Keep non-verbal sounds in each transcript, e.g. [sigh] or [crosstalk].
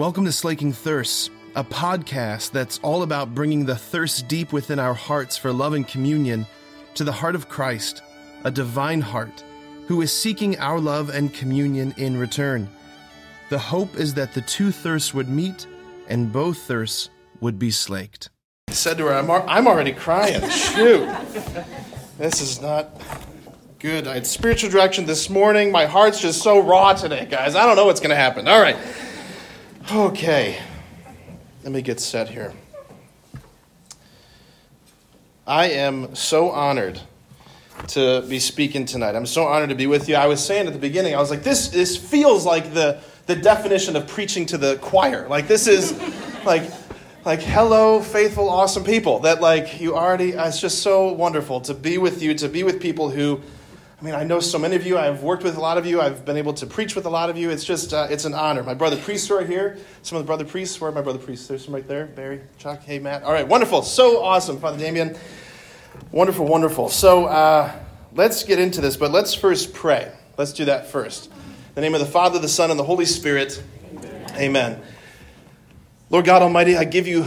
Welcome to Slaking Thirst, a podcast that's all about bringing the thirst deep within our hearts for love and communion to the heart of Christ, a divine heart, who is seeking our love and communion in return. The hope is that the two thirsts would meet and both thirsts would be slaked. I said to her, I'm, I'm already crying. Shoot. This is not good. I had spiritual direction this morning. My heart's just so raw today, guys. I don't know what's going to happen. All right. Okay. Let me get set here. I am so honored to be speaking tonight. I'm so honored to be with you. I was saying at the beginning, I was like, this, this feels like the, the definition of preaching to the choir. Like, this is [laughs] like, like, hello, faithful, awesome people. That, like, you already, it's just so wonderful to be with you, to be with people who, I mean, I know so many of you. I've worked with a lot of you. I've been able to preach with a lot of you. It's just, uh, it's an honor. My brother priests are here. Some of the brother priests. Where are my brother priests? There's some right there. Barry, Chuck, hey, Matt. All right, wonderful. So awesome, Father Damian. Wonderful, wonderful. So uh, let's get into this, but let's first pray. Let's do that first. In the name of the Father, the Son, and the Holy Spirit. Amen. Amen. Lord God Almighty, I give you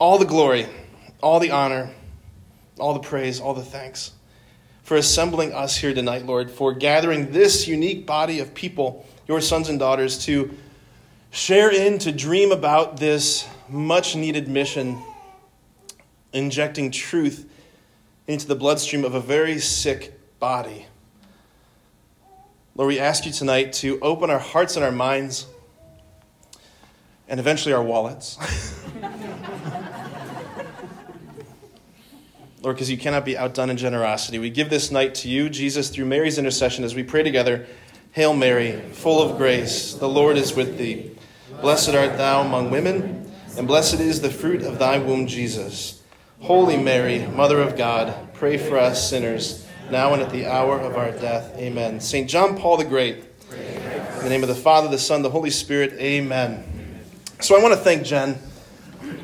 all the glory, all the honor, all the praise, all the thanks for assembling us here tonight, Lord, for gathering this unique body of people, your sons and daughters, to share in, to dream about this much needed mission, injecting truth into the bloodstream of a very sick body. Lord, we ask you tonight to open our hearts and our minds and eventually our wallets. [laughs] Lord, because you cannot be outdone in generosity. We give this night to you, Jesus, through Mary's intercession as we pray together. Hail Mary, full of grace, the Lord is with thee. Blessed art thou among women, and blessed is the fruit of thy womb, Jesus. Holy Mary, Mother of God, pray for us sinners, now and at the hour of our death. Amen. St. John Paul the Great, in the name of the Father, the Son, the Holy Spirit, amen. So I want to thank Jen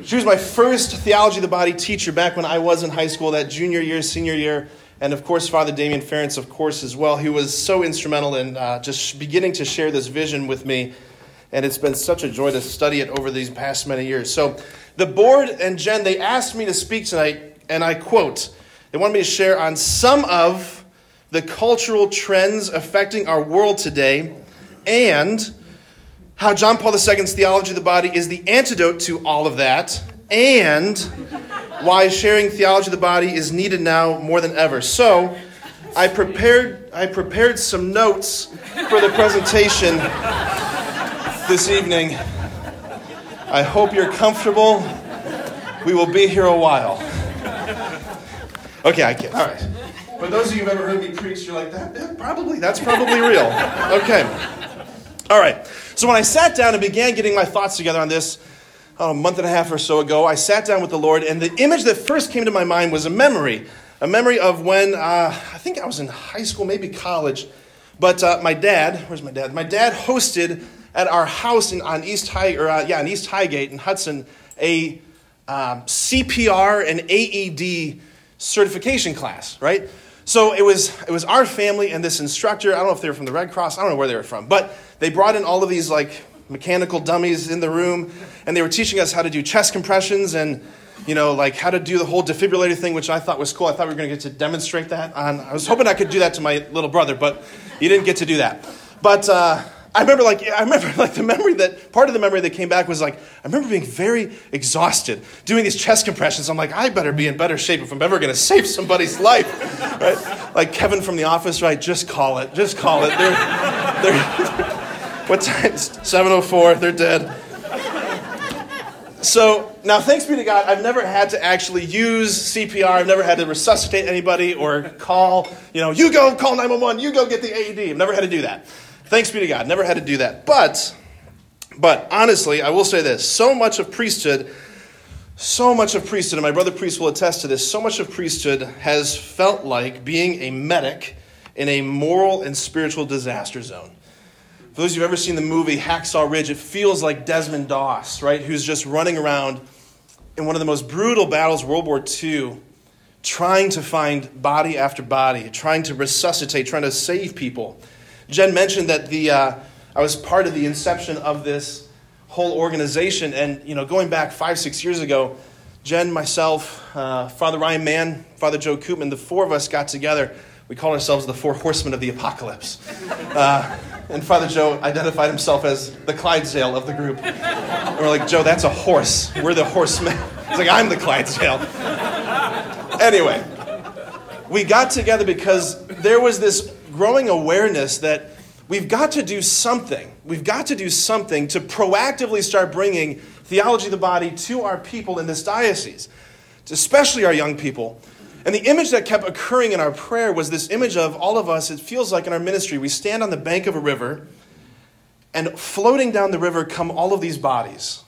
she was my first theology of the body teacher back when I was in high school, that junior year, senior year. And of course, Father Damian Ference, of course, as well. He was so instrumental in uh, just beginning to share this vision with me. And it's been such a joy to study it over these past many years. So, the board and Jen, they asked me to speak tonight, and I quote, they wanted me to share on some of the cultural trends affecting our world today and how John Paul II's theology of the body is the antidote to all of that, and why sharing theology of the body is needed now more than ever. So, I prepared, I prepared some notes for the presentation this evening. I hope you're comfortable. We will be here a while. Okay, I can. All right. For those of you who've ever heard me preach, you're like, that, that probably, that's probably real. Okay. All right. So when I sat down and began getting my thoughts together on this a month and a half or so ago, I sat down with the Lord, and the image that first came to my mind was a memory. A memory of when uh, I think I was in high school, maybe college. But uh, my dad, where's my dad? My dad hosted at our house in, on East High, or uh, yeah, on East Highgate in Hudson, a um, CPR and AED certification class, right? So it was, it was our family and this instructor. I don't know if they were from the Red Cross. I don't know where they were from. But they brought in all of these like mechanical dummies in the room, and they were teaching us how to do chest compressions and you know, like how to do the whole defibrillator thing, which I thought was cool. I thought we were going to get to demonstrate that. On, I was hoping I could do that to my little brother, but he didn't get to do that. But uh, I remember like I remember [laughs] like the memory that part of the memory that came back was like I remember being very exhausted doing these chest compressions. I'm like I better be in better shape if I'm ever going [laughs] to save somebody's life, right? Like Kevin from The Office, right? Just call it, just call it. They're, they're, [laughs] what time? 7:04. They're dead. So now, thanks be to God, I've never had to actually use CPR. I've never had to resuscitate anybody or call, you know, you go call 911, you go get the AED. I've never had to do that. Thanks be to God, never had to do that. But, but honestly, I will say this: so much of priesthood, so much of priesthood, and my brother priest will attest to this. So much of priesthood has felt like being a medic in a moral and spiritual disaster zone. For those of you who've ever seen the movie Hacksaw Ridge, it feels like Desmond Doss, right? Who's just running around in one of the most brutal battles, World War II, trying to find body after body, trying to resuscitate, trying to save people. Jen mentioned that the, uh, I was part of the inception of this whole organization. And, you know, going back five, six years ago, Jen, myself, uh, Father Ryan Mann, Father Joe Koopman, the four of us got together. We called ourselves the Four Horsemen of the Apocalypse. Uh, and Father Joe identified himself as the Clydesdale of the group. And we're like, Joe, that's a horse. We're the horsemen. He's like, I'm the Clydesdale. Anyway, we got together because there was this growing awareness that we've got to do something. We've got to do something to proactively start bringing theology of the body to our people in this diocese, especially our young people. And the image that kept occurring in our prayer was this image of all of us, it feels like in our ministry, we stand on the bank of a river, and floating down the river come all of these bodies.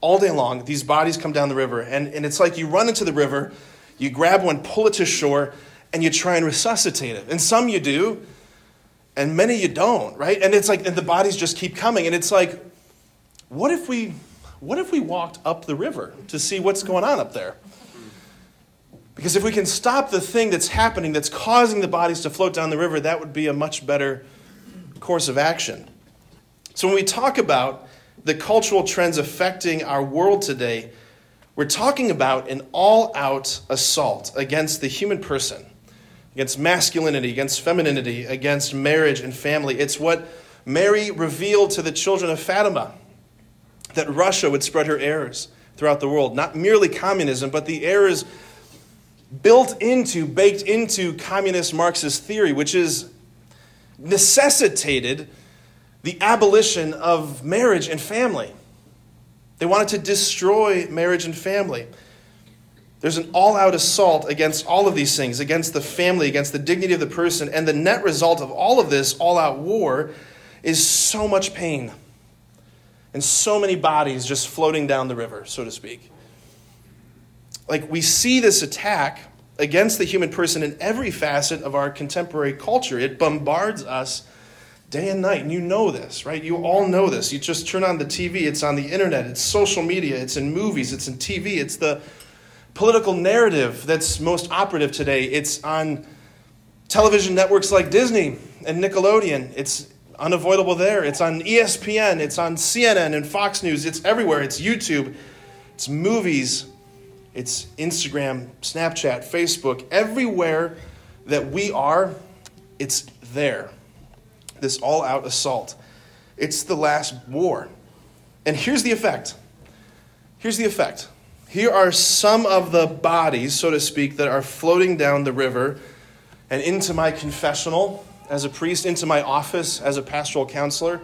All day long, these bodies come down the river. And, and it's like you run into the river, you grab one, pull it to shore, and you try and resuscitate it. And some you do, and many you don't, right? And it's like, and the bodies just keep coming. And it's like, what if we, what if we walked up the river to see what's going on up there? Because if we can stop the thing that's happening that's causing the bodies to float down the river, that would be a much better course of action. So when we talk about the cultural trends affecting our world today, we're talking about an all out assault against the human person against masculinity, against femininity, against marriage and family. It's what Mary revealed to the children of Fatima that Russia would spread her errors throughout the world. Not merely communism, but the errors built into, baked into communist Marxist theory, which is necessitated the abolition of marriage and family. They wanted to destroy marriage and family. There's an all out assault against all of these things, against the family, against the dignity of the person. And the net result of all of this all out war is so much pain and so many bodies just floating down the river, so to speak. Like we see this attack against the human person in every facet of our contemporary culture. It bombards us day and night. And you know this, right? You all know this. You just turn on the TV, it's on the internet, it's social media, it's in movies, it's in TV, it's the political narrative that's most operative today. It's on television networks like Disney and Nickelodeon. It's unavoidable there. It's on ESPN, it's on CNN and Fox News. It's everywhere. It's YouTube, it's movies, it's Instagram, Snapchat, Facebook. Everywhere that we are, it's there. This all out assault. It's the last war. And here's the effect. Here's the effect here are some of the bodies, so to speak, that are floating down the river and into my confessional as a priest, into my office as a pastoral counselor.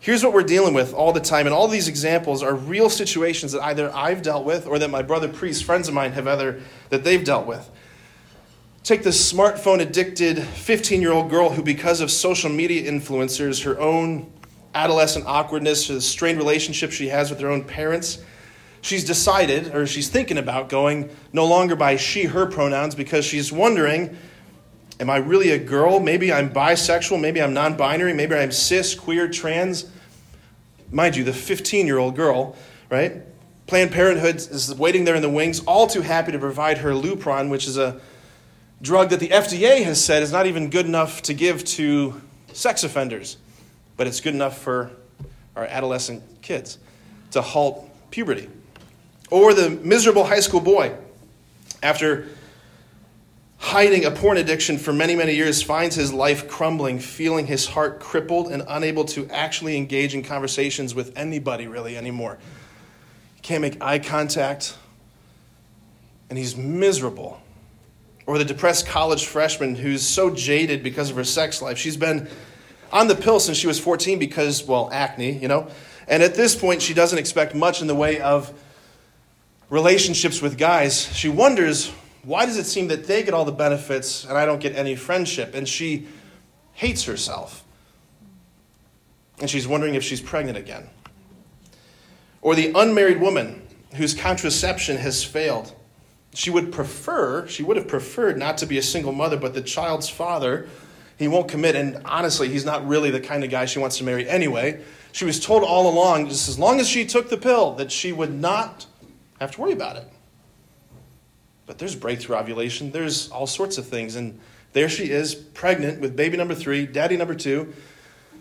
Here's what we're dealing with all the time. And all these examples are real situations that either I've dealt with or that my brother priests, friends of mine, have either that they've dealt with. Take the smartphone addicted 15 year old girl who, because of social media influencers, her own adolescent awkwardness, the strained relationship she has with her own parents, she's decided, or she's thinking about going no longer by she, her pronouns because she's wondering am I really a girl? Maybe I'm bisexual. Maybe I'm non binary. Maybe I'm cis, queer, trans. Mind you, the 15 year old girl, right? Planned Parenthood is waiting there in the wings, all too happy to provide her Lupron, which is a drug that the FDA has said is not even good enough to give to sex offenders, but it's good enough for our adolescent kids to halt puberty. Or the miserable high school boy, after hiding a porn addiction for many, many years, finds his life crumbling, feeling his heart crippled, and unable to actually engage in conversations with anybody really anymore. He can't make eye contact, and he's miserable. Or the depressed college freshman who's so jaded because of her sex life. She's been on the pill since she was 14 because, well, acne, you know. And at this point, she doesn't expect much in the way of relationships with guys, she wonders why does it seem that they get all the benefits and I don't get any friendship? And she hates herself. And she's wondering if she's pregnant again. Or the unmarried woman whose contraception has failed. She would prefer, she would have preferred not to be a single mother, but the child's father, he won't commit. And honestly, he's not really the kind of guy she wants to marry anyway. She was told all along, just as long as she took the pill, that she would not have to worry about it. But there's breakthrough ovulation, there's all sorts of things. And there she is, pregnant with baby number three, daddy number two,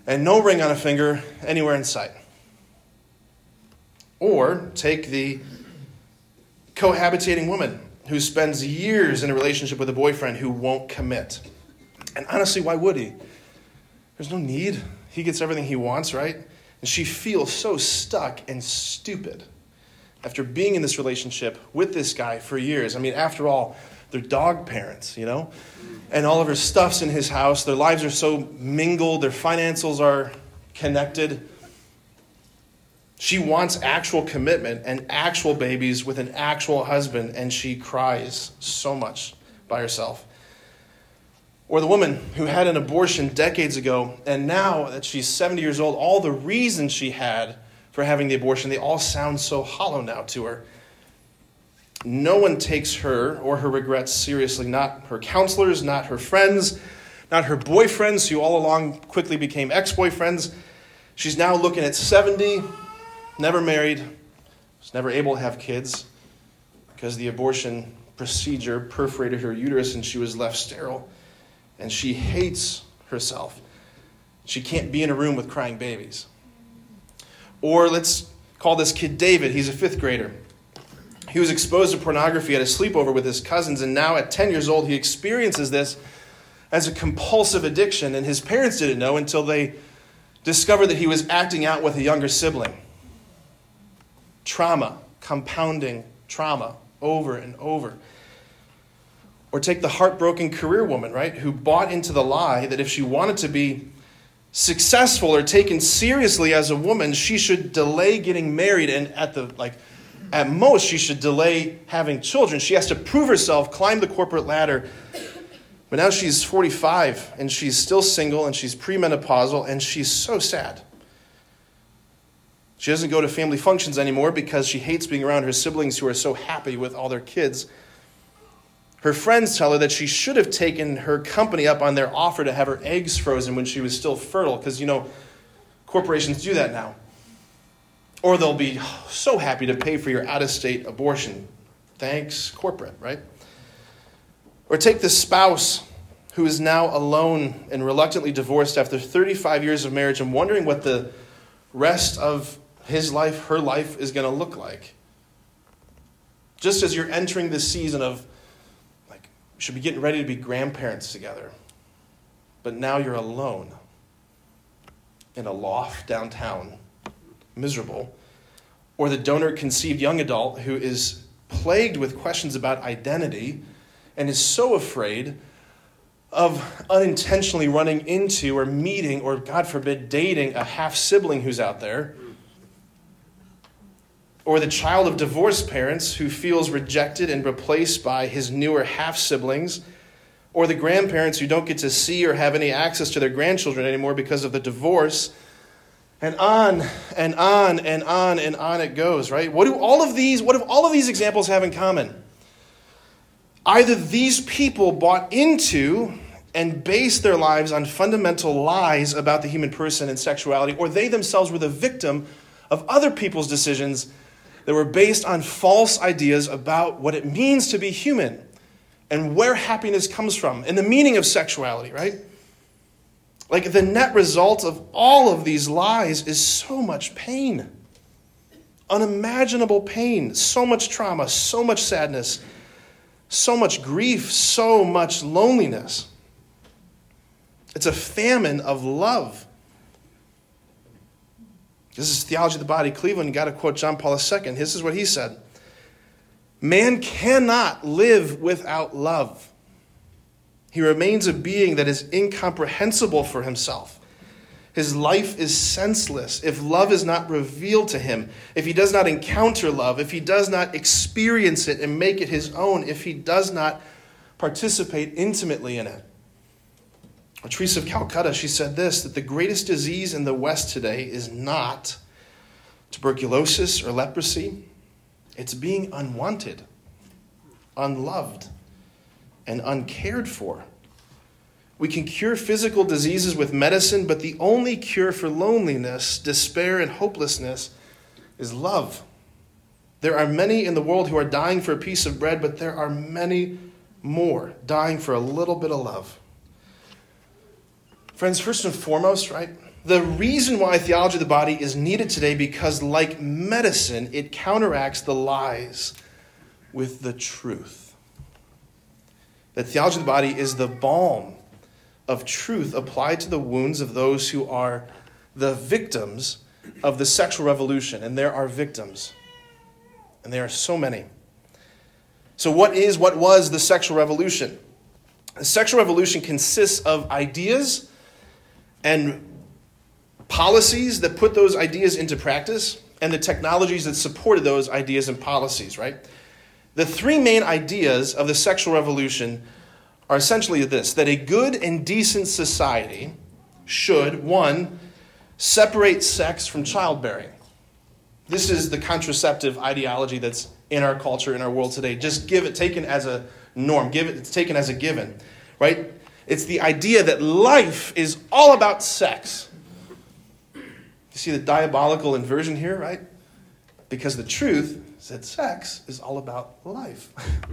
and no ring on a finger anywhere in sight. Or take the cohabitating woman who spends years in a relationship with a boyfriend who won't commit. And honestly, why would he? There's no need. He gets everything he wants, right? And she feels so stuck and stupid after being in this relationship with this guy for years. I mean, after all, they're dog parents, you know? And all of her stuff's in his house. Their lives are so mingled, their financials are connected. She wants actual commitment and actual babies with an actual husband, and she cries so much by herself. Or the woman who had an abortion decades ago, and now that she's 70 years old, all the reasons she had for having the abortion, they all sound so hollow now to her. No one takes her or her regrets seriously, not her counselors, not her friends, not her boyfriends, who all along quickly became ex boyfriends. She's now looking at 70, never married, was never able to have kids because the abortion procedure perforated her uterus and she was left sterile and she hates herself. She can't be in a room with crying babies. Or let's call this kid David. He's a fifth grader. He was exposed to pornography at a sleepover with his cousins, and now at 10 years old, he experiences this as a compulsive addiction, and his parents didn't know until they discovered that he was acting out with a younger sibling. Trauma, compounding trauma over and over. Or take the heartbroken career woman, right, who bought into the lie that if she wanted to be successful or taken seriously as a woman, she should delay getting married and at the like at most she should delay having children. She has to prove herself, climb the corporate ladder. But now she's 45 and she's still single and she's premenopausal and she's so sad. She doesn't go to family functions anymore because she hates being around her siblings who are so happy with all their kids. Her friends tell her that she should have taken her company up on their offer to have her eggs frozen when she was still fertile, because, you know, corporations do that now. Or they'll be so happy to pay for your out of state abortion. Thanks, corporate, right? Or take the spouse who is now alone and reluctantly divorced after 35 years of marriage and wondering what the rest of his life, her life, is going to look like. Just as you're entering this season of should be getting ready to be grandparents together. But now you're alone in a loft downtown, miserable. Or the donor conceived young adult who is plagued with questions about identity and is so afraid of unintentionally running into or meeting or, God forbid, dating a half sibling who's out there or the child of divorced parents who feels rejected and replaced by his newer half siblings, or the grandparents who don't get to see or have any access to their grandchildren anymore because of the divorce. And on and on and on and on it goes, right? What do all of these what do all of these examples have in common? Either these people bought into and based their lives on fundamental lies about the human person and sexuality, or they themselves were the victim of other people's decisions that were based on false ideas about what it means to be human and where happiness comes from and the meaning of sexuality, right? Like the net result of all of these lies is so much pain. Unimaginable pain, so much trauma, so much sadness, so much grief, so much loneliness. It's a famine of love. This is Theology of the Body, Cleveland. You got to quote John Paul II. This is what he said Man cannot live without love. He remains a being that is incomprehensible for himself. His life is senseless if love is not revealed to him, if he does not encounter love, if he does not experience it and make it his own, if he does not participate intimately in it. Teresa of Calcutta, she said this that the greatest disease in the West today is not tuberculosis or leprosy, it's being unwanted, unloved, and uncared for. We can cure physical diseases with medicine, but the only cure for loneliness, despair, and hopelessness is love. There are many in the world who are dying for a piece of bread, but there are many more dying for a little bit of love. Friends, first and foremost, right, the reason why theology of the body is needed today because like medicine it counteracts the lies with the truth. That theology of the body is the balm of truth applied to the wounds of those who are the victims of the sexual revolution. And there are victims. And there are so many. So what is what was the sexual revolution? The sexual revolution consists of ideas and policies that put those ideas into practice and the technologies that supported those ideas and policies, right? The three main ideas of the sexual revolution are essentially this that a good and decent society should, one, separate sex from childbearing. This is the contraceptive ideology that's in our culture, in our world today. Just give it, taken as a norm, give it, it's taken as a given, right? It's the idea that life is all about sex. You see the diabolical inversion here, right? Because the truth is that sex is all about life. [laughs]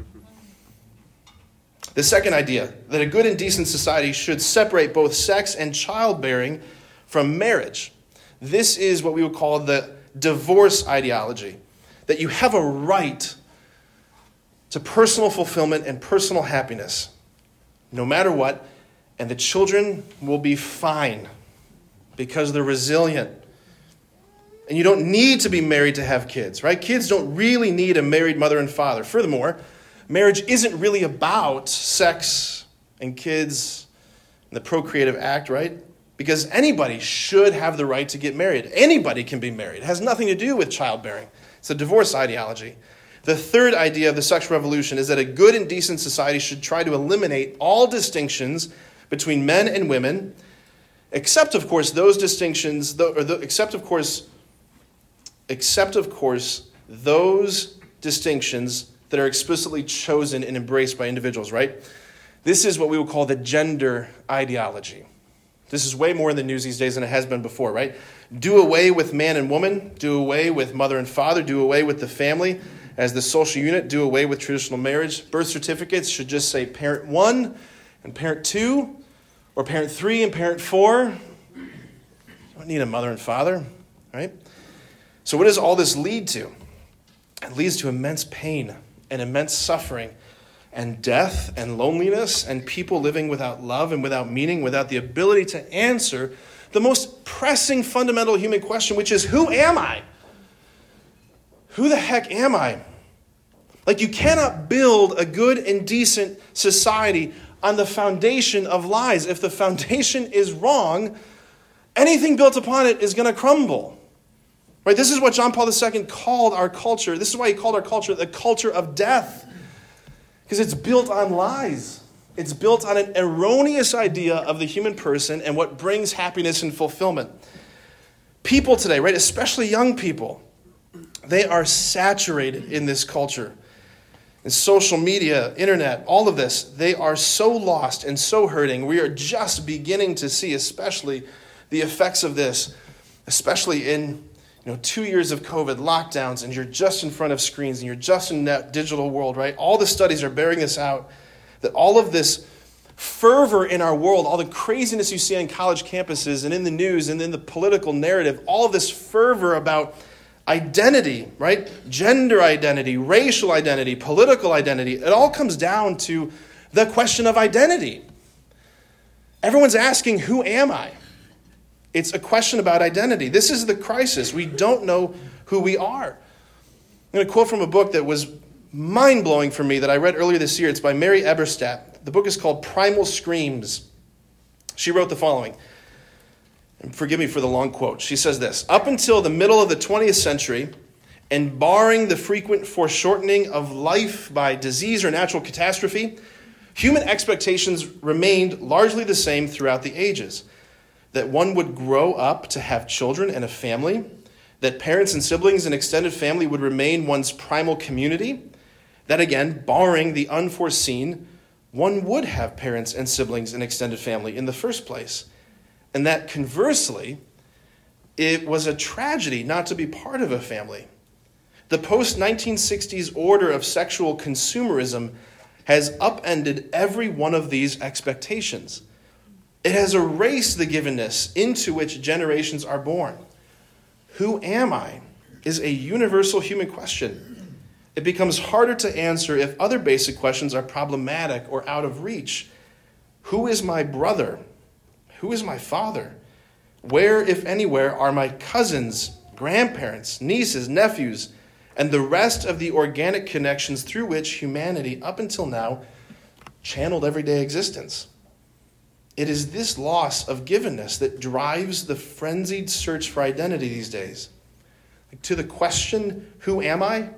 the second idea that a good and decent society should separate both sex and childbearing from marriage. This is what we would call the divorce ideology that you have a right to personal fulfillment and personal happiness, no matter what, and the children will be fine because they're resilient and you don't need to be married to have kids, right? Kids don't really need a married mother and father. Furthermore, marriage isn't really about sex and kids and the procreative act, right? Because anybody should have the right to get married. Anybody can be married. It has nothing to do with childbearing. It's a divorce ideology. The third idea of the sexual revolution is that a good and decent society should try to eliminate all distinctions between men and women, except, of course, those distinctions, the, except, of course, except, of course, those distinctions that are explicitly chosen and embraced by individuals, right? This is what we would call the gender ideology. This is way more in the news these days than it has been before, right? Do away with man and woman, do away with mother and father, do away with the family as the social unit, do away with traditional marriage. Birth certificates should just say parent one and parent two, or parent three and parent four. You don't need a mother and father, right? So, what does all this lead to? It leads to immense pain and immense suffering and death and loneliness and people living without love and without meaning, without the ability to answer the most pressing fundamental human question, which is who am I? Who the heck am I? Like, you cannot build a good and decent society on the foundation of lies. If the foundation is wrong, anything built upon it is going to crumble. Right? This is what John Paul II called our culture. This is why he called our culture the culture of death. Because it's built on lies. It's built on an erroneous idea of the human person and what brings happiness and fulfillment. People today, right, especially young people, they are saturated in this culture. In social media, internet, all of this, they are so lost and so hurting. We are just beginning to see, especially, the effects of this, especially in you know, two years of COVID lockdowns, and you're just in front of screens and you're just in that digital world, right? All the studies are bearing this out that all of this fervor in our world, all the craziness you see on college campuses and in the news and in the political narrative, all of this fervor about identity, right? Gender identity, racial identity, political identity, it all comes down to the question of identity. Everyone's asking, Who am I? It's a question about identity. This is the crisis. We don't know who we are. I'm going to quote from a book that was mind blowing for me that I read earlier this year. It's by Mary Eberstadt. The book is called Primal Screams. She wrote the following. Forgive me for the long quote. She says this Up until the middle of the 20th century, and barring the frequent foreshortening of life by disease or natural catastrophe, human expectations remained largely the same throughout the ages that one would grow up to have children and a family, that parents and siblings and extended family would remain one's primal community, that again, barring the unforeseen, one would have parents and siblings and extended family in the first place. And that conversely, it was a tragedy not to be part of a family. The post 1960s order of sexual consumerism has upended every one of these expectations. It has erased the givenness into which generations are born. Who am I? is a universal human question. It becomes harder to answer if other basic questions are problematic or out of reach. Who is my brother? Who is my father? Where, if anywhere, are my cousins, grandparents, nieces, nephews, and the rest of the organic connections through which humanity, up until now, channeled everyday existence? It is this loss of givenness that drives the frenzied search for identity these days. To the question, Who am I?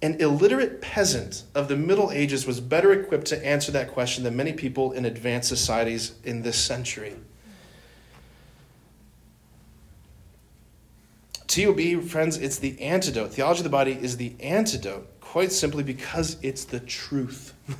An illiterate peasant of the Middle Ages was better equipped to answer that question than many people in advanced societies in this century. TOB, friends, it's the antidote. Theology of the body is the antidote, quite simply because it's the truth. [laughs] I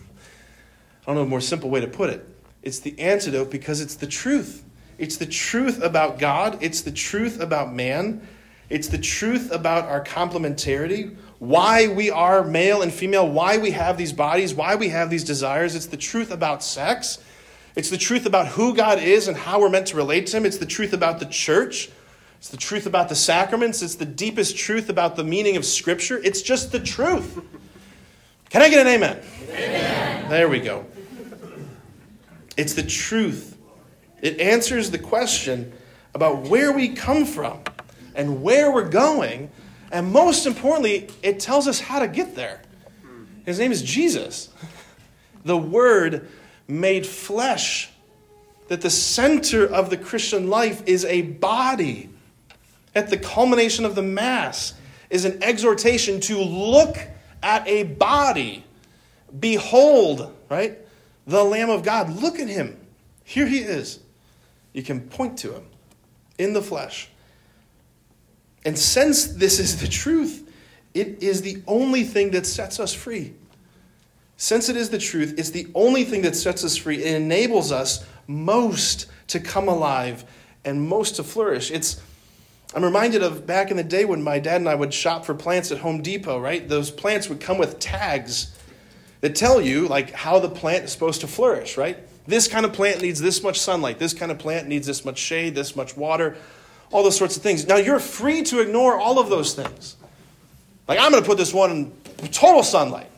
don't know a more simple way to put it. It's the antidote because it's the truth. It's the truth about God, it's the truth about man, it's the truth about our complementarity, why we are male and female, why we have these bodies, why we have these desires. It's the truth about sex. It's the truth about who God is and how we're meant to relate to Him. It's the truth about the church. It's the truth about the sacraments. It's the deepest truth about the meaning of Scripture. It's just the truth. Can I get an amen? amen? There we go. It's the truth. It answers the question about where we come from and where we're going. And most importantly, it tells us how to get there. His name is Jesus, [laughs] the Word made flesh. That the center of the Christian life is a body. At the culmination of the Mass is an exhortation to look at a body. Behold, right? The Lamb of God. Look at him. Here he is. You can point to him in the flesh. And since this is the truth, it is the only thing that sets us free. Since it is the truth, it's the only thing that sets us free. It enables us most to come alive and most to flourish. It's I'm reminded of back in the day when my dad and I would shop for plants at Home Depot, right? Those plants would come with tags that tell you like how the plant is supposed to flourish, right? This kind of plant needs this much sunlight. This kind of plant needs this much shade, this much water all those sorts of things. Now, you're free to ignore all of those things. Like, I'm going to put this one in total sunlight.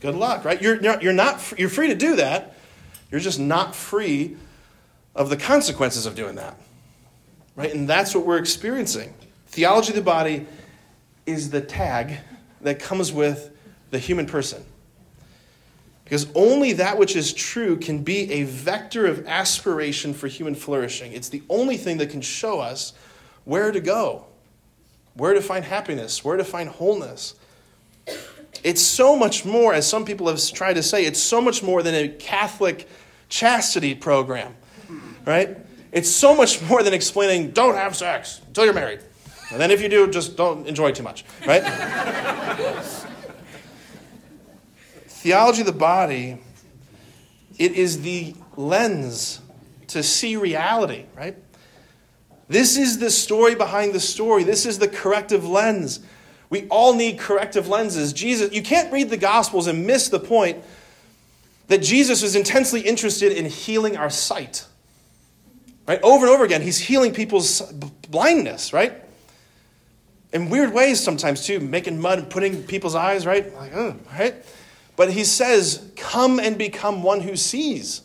Good luck, right? You're, you're, not, you're free to do that. You're just not free of the consequences of doing that. Right? And that's what we're experiencing. Theology of the body is the tag that comes with the human person. Because only that which is true can be a vector of aspiration for human flourishing. It's the only thing that can show us where to go, where to find happiness, where to find wholeness. It's so much more, as some people have tried to say, it's so much more than a Catholic chastity program, right? It's so much more than explaining don't have sex until you're married. And then if you do, just don't enjoy too much, right? [laughs] Theology of the body, it is the lens to see reality, right? This is the story behind the story. This is the corrective lens. We all need corrective lenses. Jesus, you can't read the Gospels and miss the point that Jesus is intensely interested in healing our sight. Right? Over and over again, he's healing people's blindness, right? In weird ways sometimes too, making mud and putting people's eyes, right? Like, oh, right? But he says, Come and become one who sees.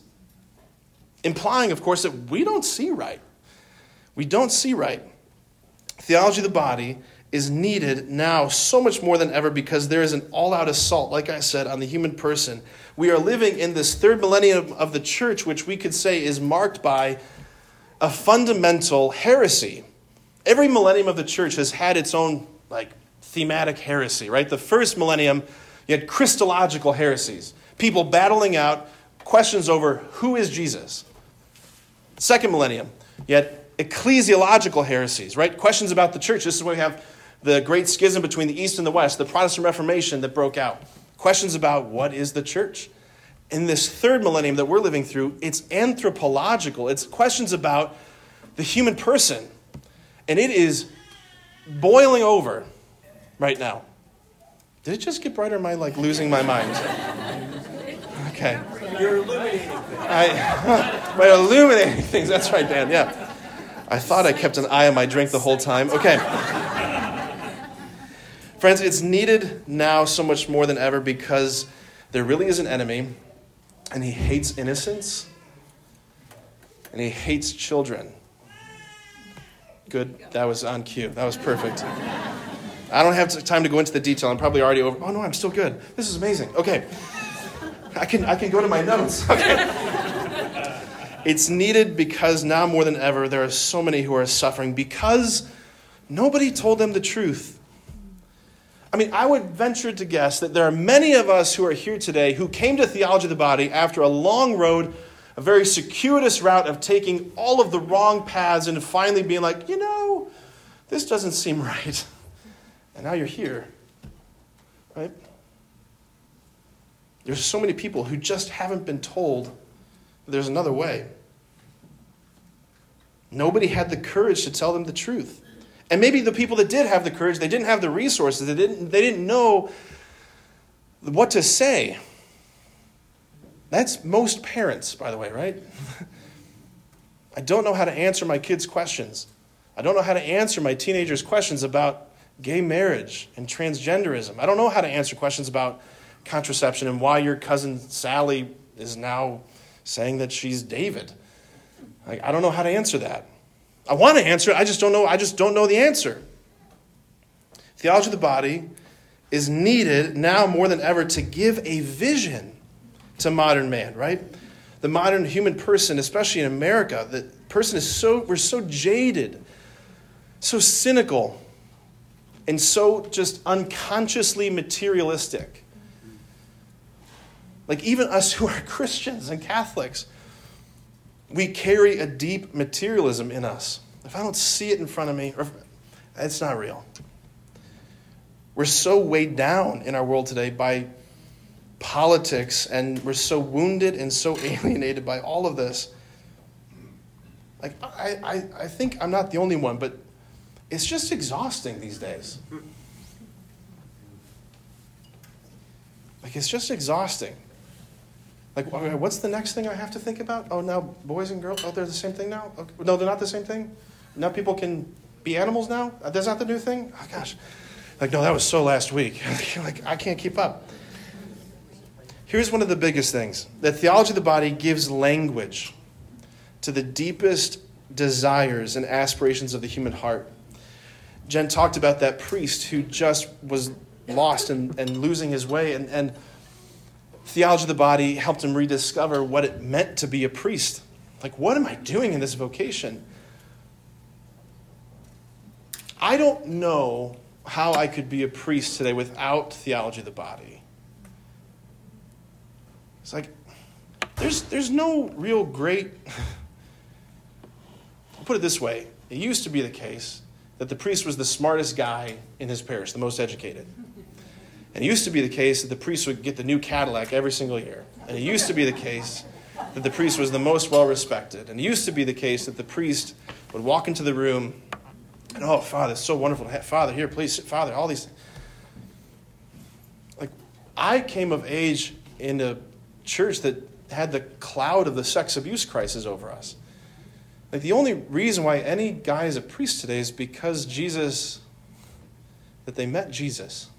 Implying, of course, that we don't see right. We don't see right. Theology of the body is needed now so much more than ever because there is an all out assault, like I said, on the human person. We are living in this third millennium of the church, which we could say is marked by a fundamental heresy. Every millennium of the church has had its own like thematic heresy, right? The first millennium you had Christological heresies, people battling out questions over who is Jesus. Second millennium, you had ecclesiological heresies, right? Questions about the church. This is where we have the great schism between the East and the West, the Protestant Reformation that broke out. Questions about what is the church. In this third millennium that we're living through, it's anthropological. It's questions about the human person. And it is boiling over right now. Did it just get brighter? Am I like losing my mind? Okay. You're illuminating things. I, [laughs] by illuminating things. That's right, Dan. Yeah. I thought I kept an eye on my drink the whole time. Okay. Friends, it's needed now so much more than ever because there really is an enemy, and he hates innocence, and he hates children. Good. That was on cue. That was perfect. I don't have time to go into the detail. I'm probably already over. Oh, no, I'm still good. This is amazing. Okay. I can, I can go to my notes. [laughs] Okay. it's needed because now more than ever, there are so many who are suffering because nobody told them the truth. I mean, I would venture to guess that there are many of us who are here today who came to theology of the body after a long road, a very circuitous route of taking all of the wrong paths and finally being like, you know, this doesn't seem right. [laughs] And now you're here, right? There's so many people who just haven't been told there's another way. Nobody had the courage to tell them the truth. And maybe the people that did have the courage, they didn't have the resources, they didn't, they didn't know what to say. That's most parents, by the way, right? [laughs] I don't know how to answer my kids' questions. I don't know how to answer my teenagers' questions about gay marriage and transgenderism. I don't know how to answer questions about contraception and why your cousin Sally is now saying that she's David. I, I don't know how to answer that. I want to answer it, I just don't know, I just don't know the answer. Theology of the body is needed now more than ever to give a vision to modern man, right? The modern human person, especially in America, the person is so we're so jaded, so cynical, and so just unconsciously materialistic. Like, even us who are [laughs] Christians and Catholics, we carry a deep materialism in us. If I don't see it in front of me, it's not real. We're so weighed down in our world today by politics, and we're so wounded and so [laughs] alienated by all of this. Like, I, I, I think I'm not the only one, but it's just exhausting these days. Like, it's just exhausting. Like, what's the next thing I have to think about? Oh, now boys and girls, oh, they're the same thing now? Okay. No, they're not the same thing? Now people can be animals now? Uh, that's not the new thing? Oh, gosh. Like, no, that was so last week. [laughs] like, I can't keep up. Here's one of the biggest things that theology of the body gives language to the deepest desires and aspirations of the human heart. Jen talked about that priest who just was lost and, and losing his way. And, and theology of the body helped him rediscover what it meant to be a priest. Like, what am I doing in this vocation? I don't know how I could be a priest today without theology of the body. It's like, there's, there's no real great. I'll [laughs] put it this way it used to be the case that the priest was the smartest guy in his parish, the most educated. And it used to be the case that the priest would get the new Cadillac every single year. And it used to be the case that the priest was the most well respected. And it used to be the case that the priest would walk into the room and, oh, Father, it's so wonderful to have Father here, please, Father, all these. Like, I came of age in a church that had the cloud of the sex abuse crisis over us. Like, the only reason why any guy is a priest today is because Jesus, that they met Jesus.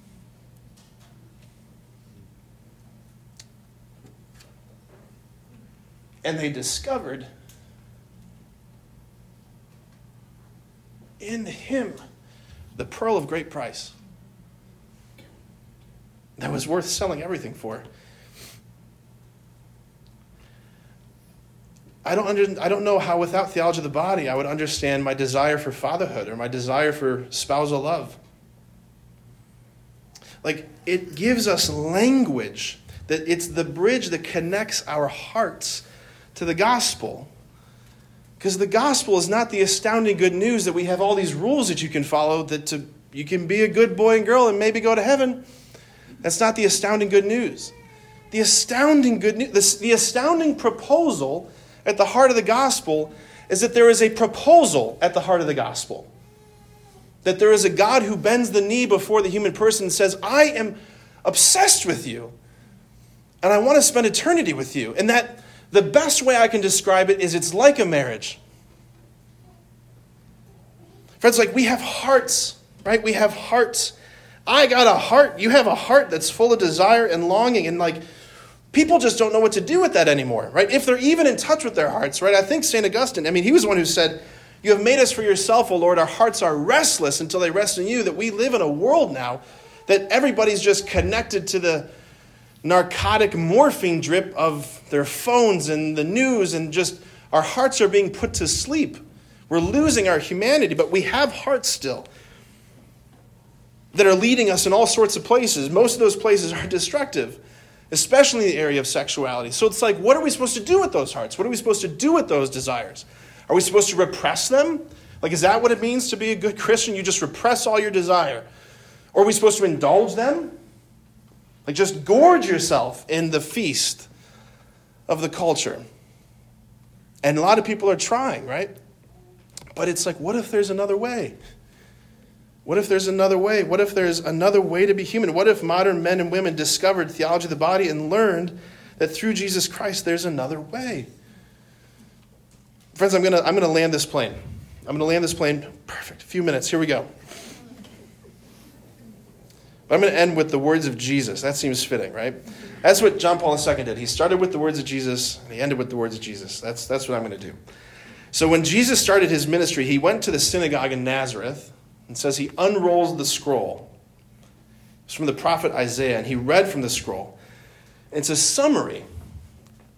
And they discovered in him the pearl of great price that was worth selling everything for. I don't, under, I don't know how, without theology of the body, I would understand my desire for fatherhood or my desire for spousal love. Like, it gives us language that it's the bridge that connects our hearts to the gospel. Because the gospel is not the astounding good news that we have all these rules that you can follow, that to, you can be a good boy and girl and maybe go to heaven. That's not the astounding good news. The astounding good news, the, the astounding proposal at the heart of the gospel is that there is a proposal at the heart of the gospel. That there is a God who bends the knee before the human person and says, I am obsessed with you. and I want to spend eternity with you. And that the best way I can describe it is it's like a marriage. Friends, like we have hearts, right? We have hearts. I got a heart. You have a heart that's full of desire and longing. And like people just don't know what to do with that anymore, right? If they're even in touch with their hearts, right? I think St. Augustine, I mean, he was the one who said, You have made us for yourself, O Lord. Our hearts are restless until they rest in you. That we live in a world now that everybody's just connected to the narcotic morphine drip of their phones and the news, and just our hearts are being put to sleep. We're losing our humanity, but we have hearts still that are leading us in all sorts of places. Most of those places are destructive, especially in the area of sexuality. So it's like, what are we supposed to do with those hearts? What are we supposed to do with those desires? Are we supposed to repress them? Like, is that what it means to be a good Christian? You just repress all your desire. Or are we supposed to indulge them? Like, just gorge yourself in the feast of the culture. And a lot of people are trying, right? But it's like, what if there's another way? What if there's another way? What if there's another way to be human? What if modern men and women discovered theology of the body and learned that through Jesus Christ there's another way? Friends, I'm going to I'm going to land this plane. I'm going to land this plane. Perfect. A few minutes. Here we go. But I'm going to end with the words of Jesus. That seems fitting, right? That's what John Paul II did. He started with the words of Jesus and he ended with the words of Jesus. That's, that's what I'm going to do. So when Jesus started his ministry, he went to the synagogue in Nazareth and says he unrolls the scroll. It's from the prophet Isaiah, and he read from the scroll. It's a summary.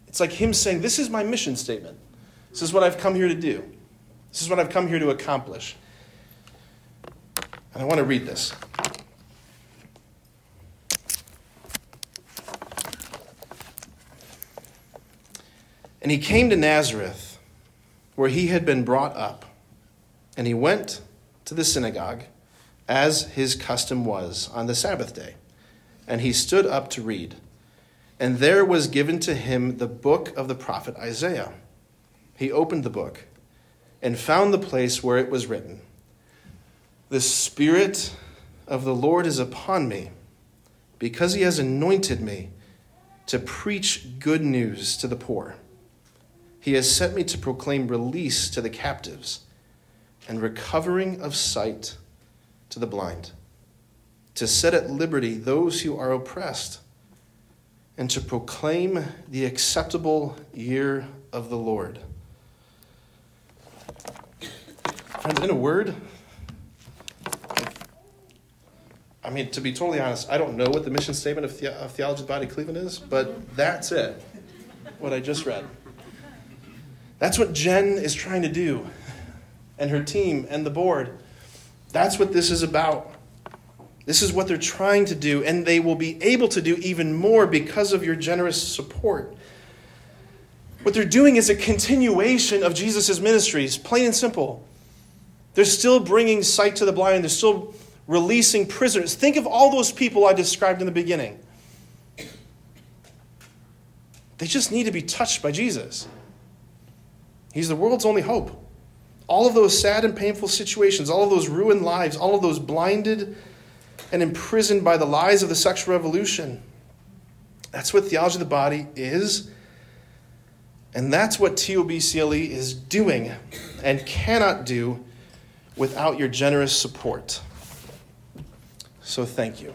It's like him saying, This is my mission statement. This is what I've come here to do. This is what I've come here to accomplish. And I want to read this. And he came to Nazareth, where he had been brought up, and he went to the synagogue, as his custom was on the Sabbath day. And he stood up to read. And there was given to him the book of the prophet Isaiah. He opened the book and found the place where it was written The Spirit of the Lord is upon me, because he has anointed me to preach good news to the poor. He has sent me to proclaim release to the captives and recovering of sight to the blind, to set at liberty those who are oppressed, and to proclaim the acceptable year of the Lord. Friends, in a word, I mean, to be totally honest, I don't know what the mission statement of, the- of Theology of the Body Cleveland is, but that's it, what I just read. That's what Jen is trying to do and her team and the board. That's what this is about. This is what they're trying to do, and they will be able to do even more because of your generous support. What they're doing is a continuation of Jesus' ministries, plain and simple. They're still bringing sight to the blind, they're still releasing prisoners. Think of all those people I described in the beginning. They just need to be touched by Jesus. He's the world's only hope all of those sad and painful situations, all of those ruined lives, all of those blinded and imprisoned by the lies of the sexual revolution. That's what theology of the body is. And that's what TOBCLE is doing and cannot do without your generous support. So thank you.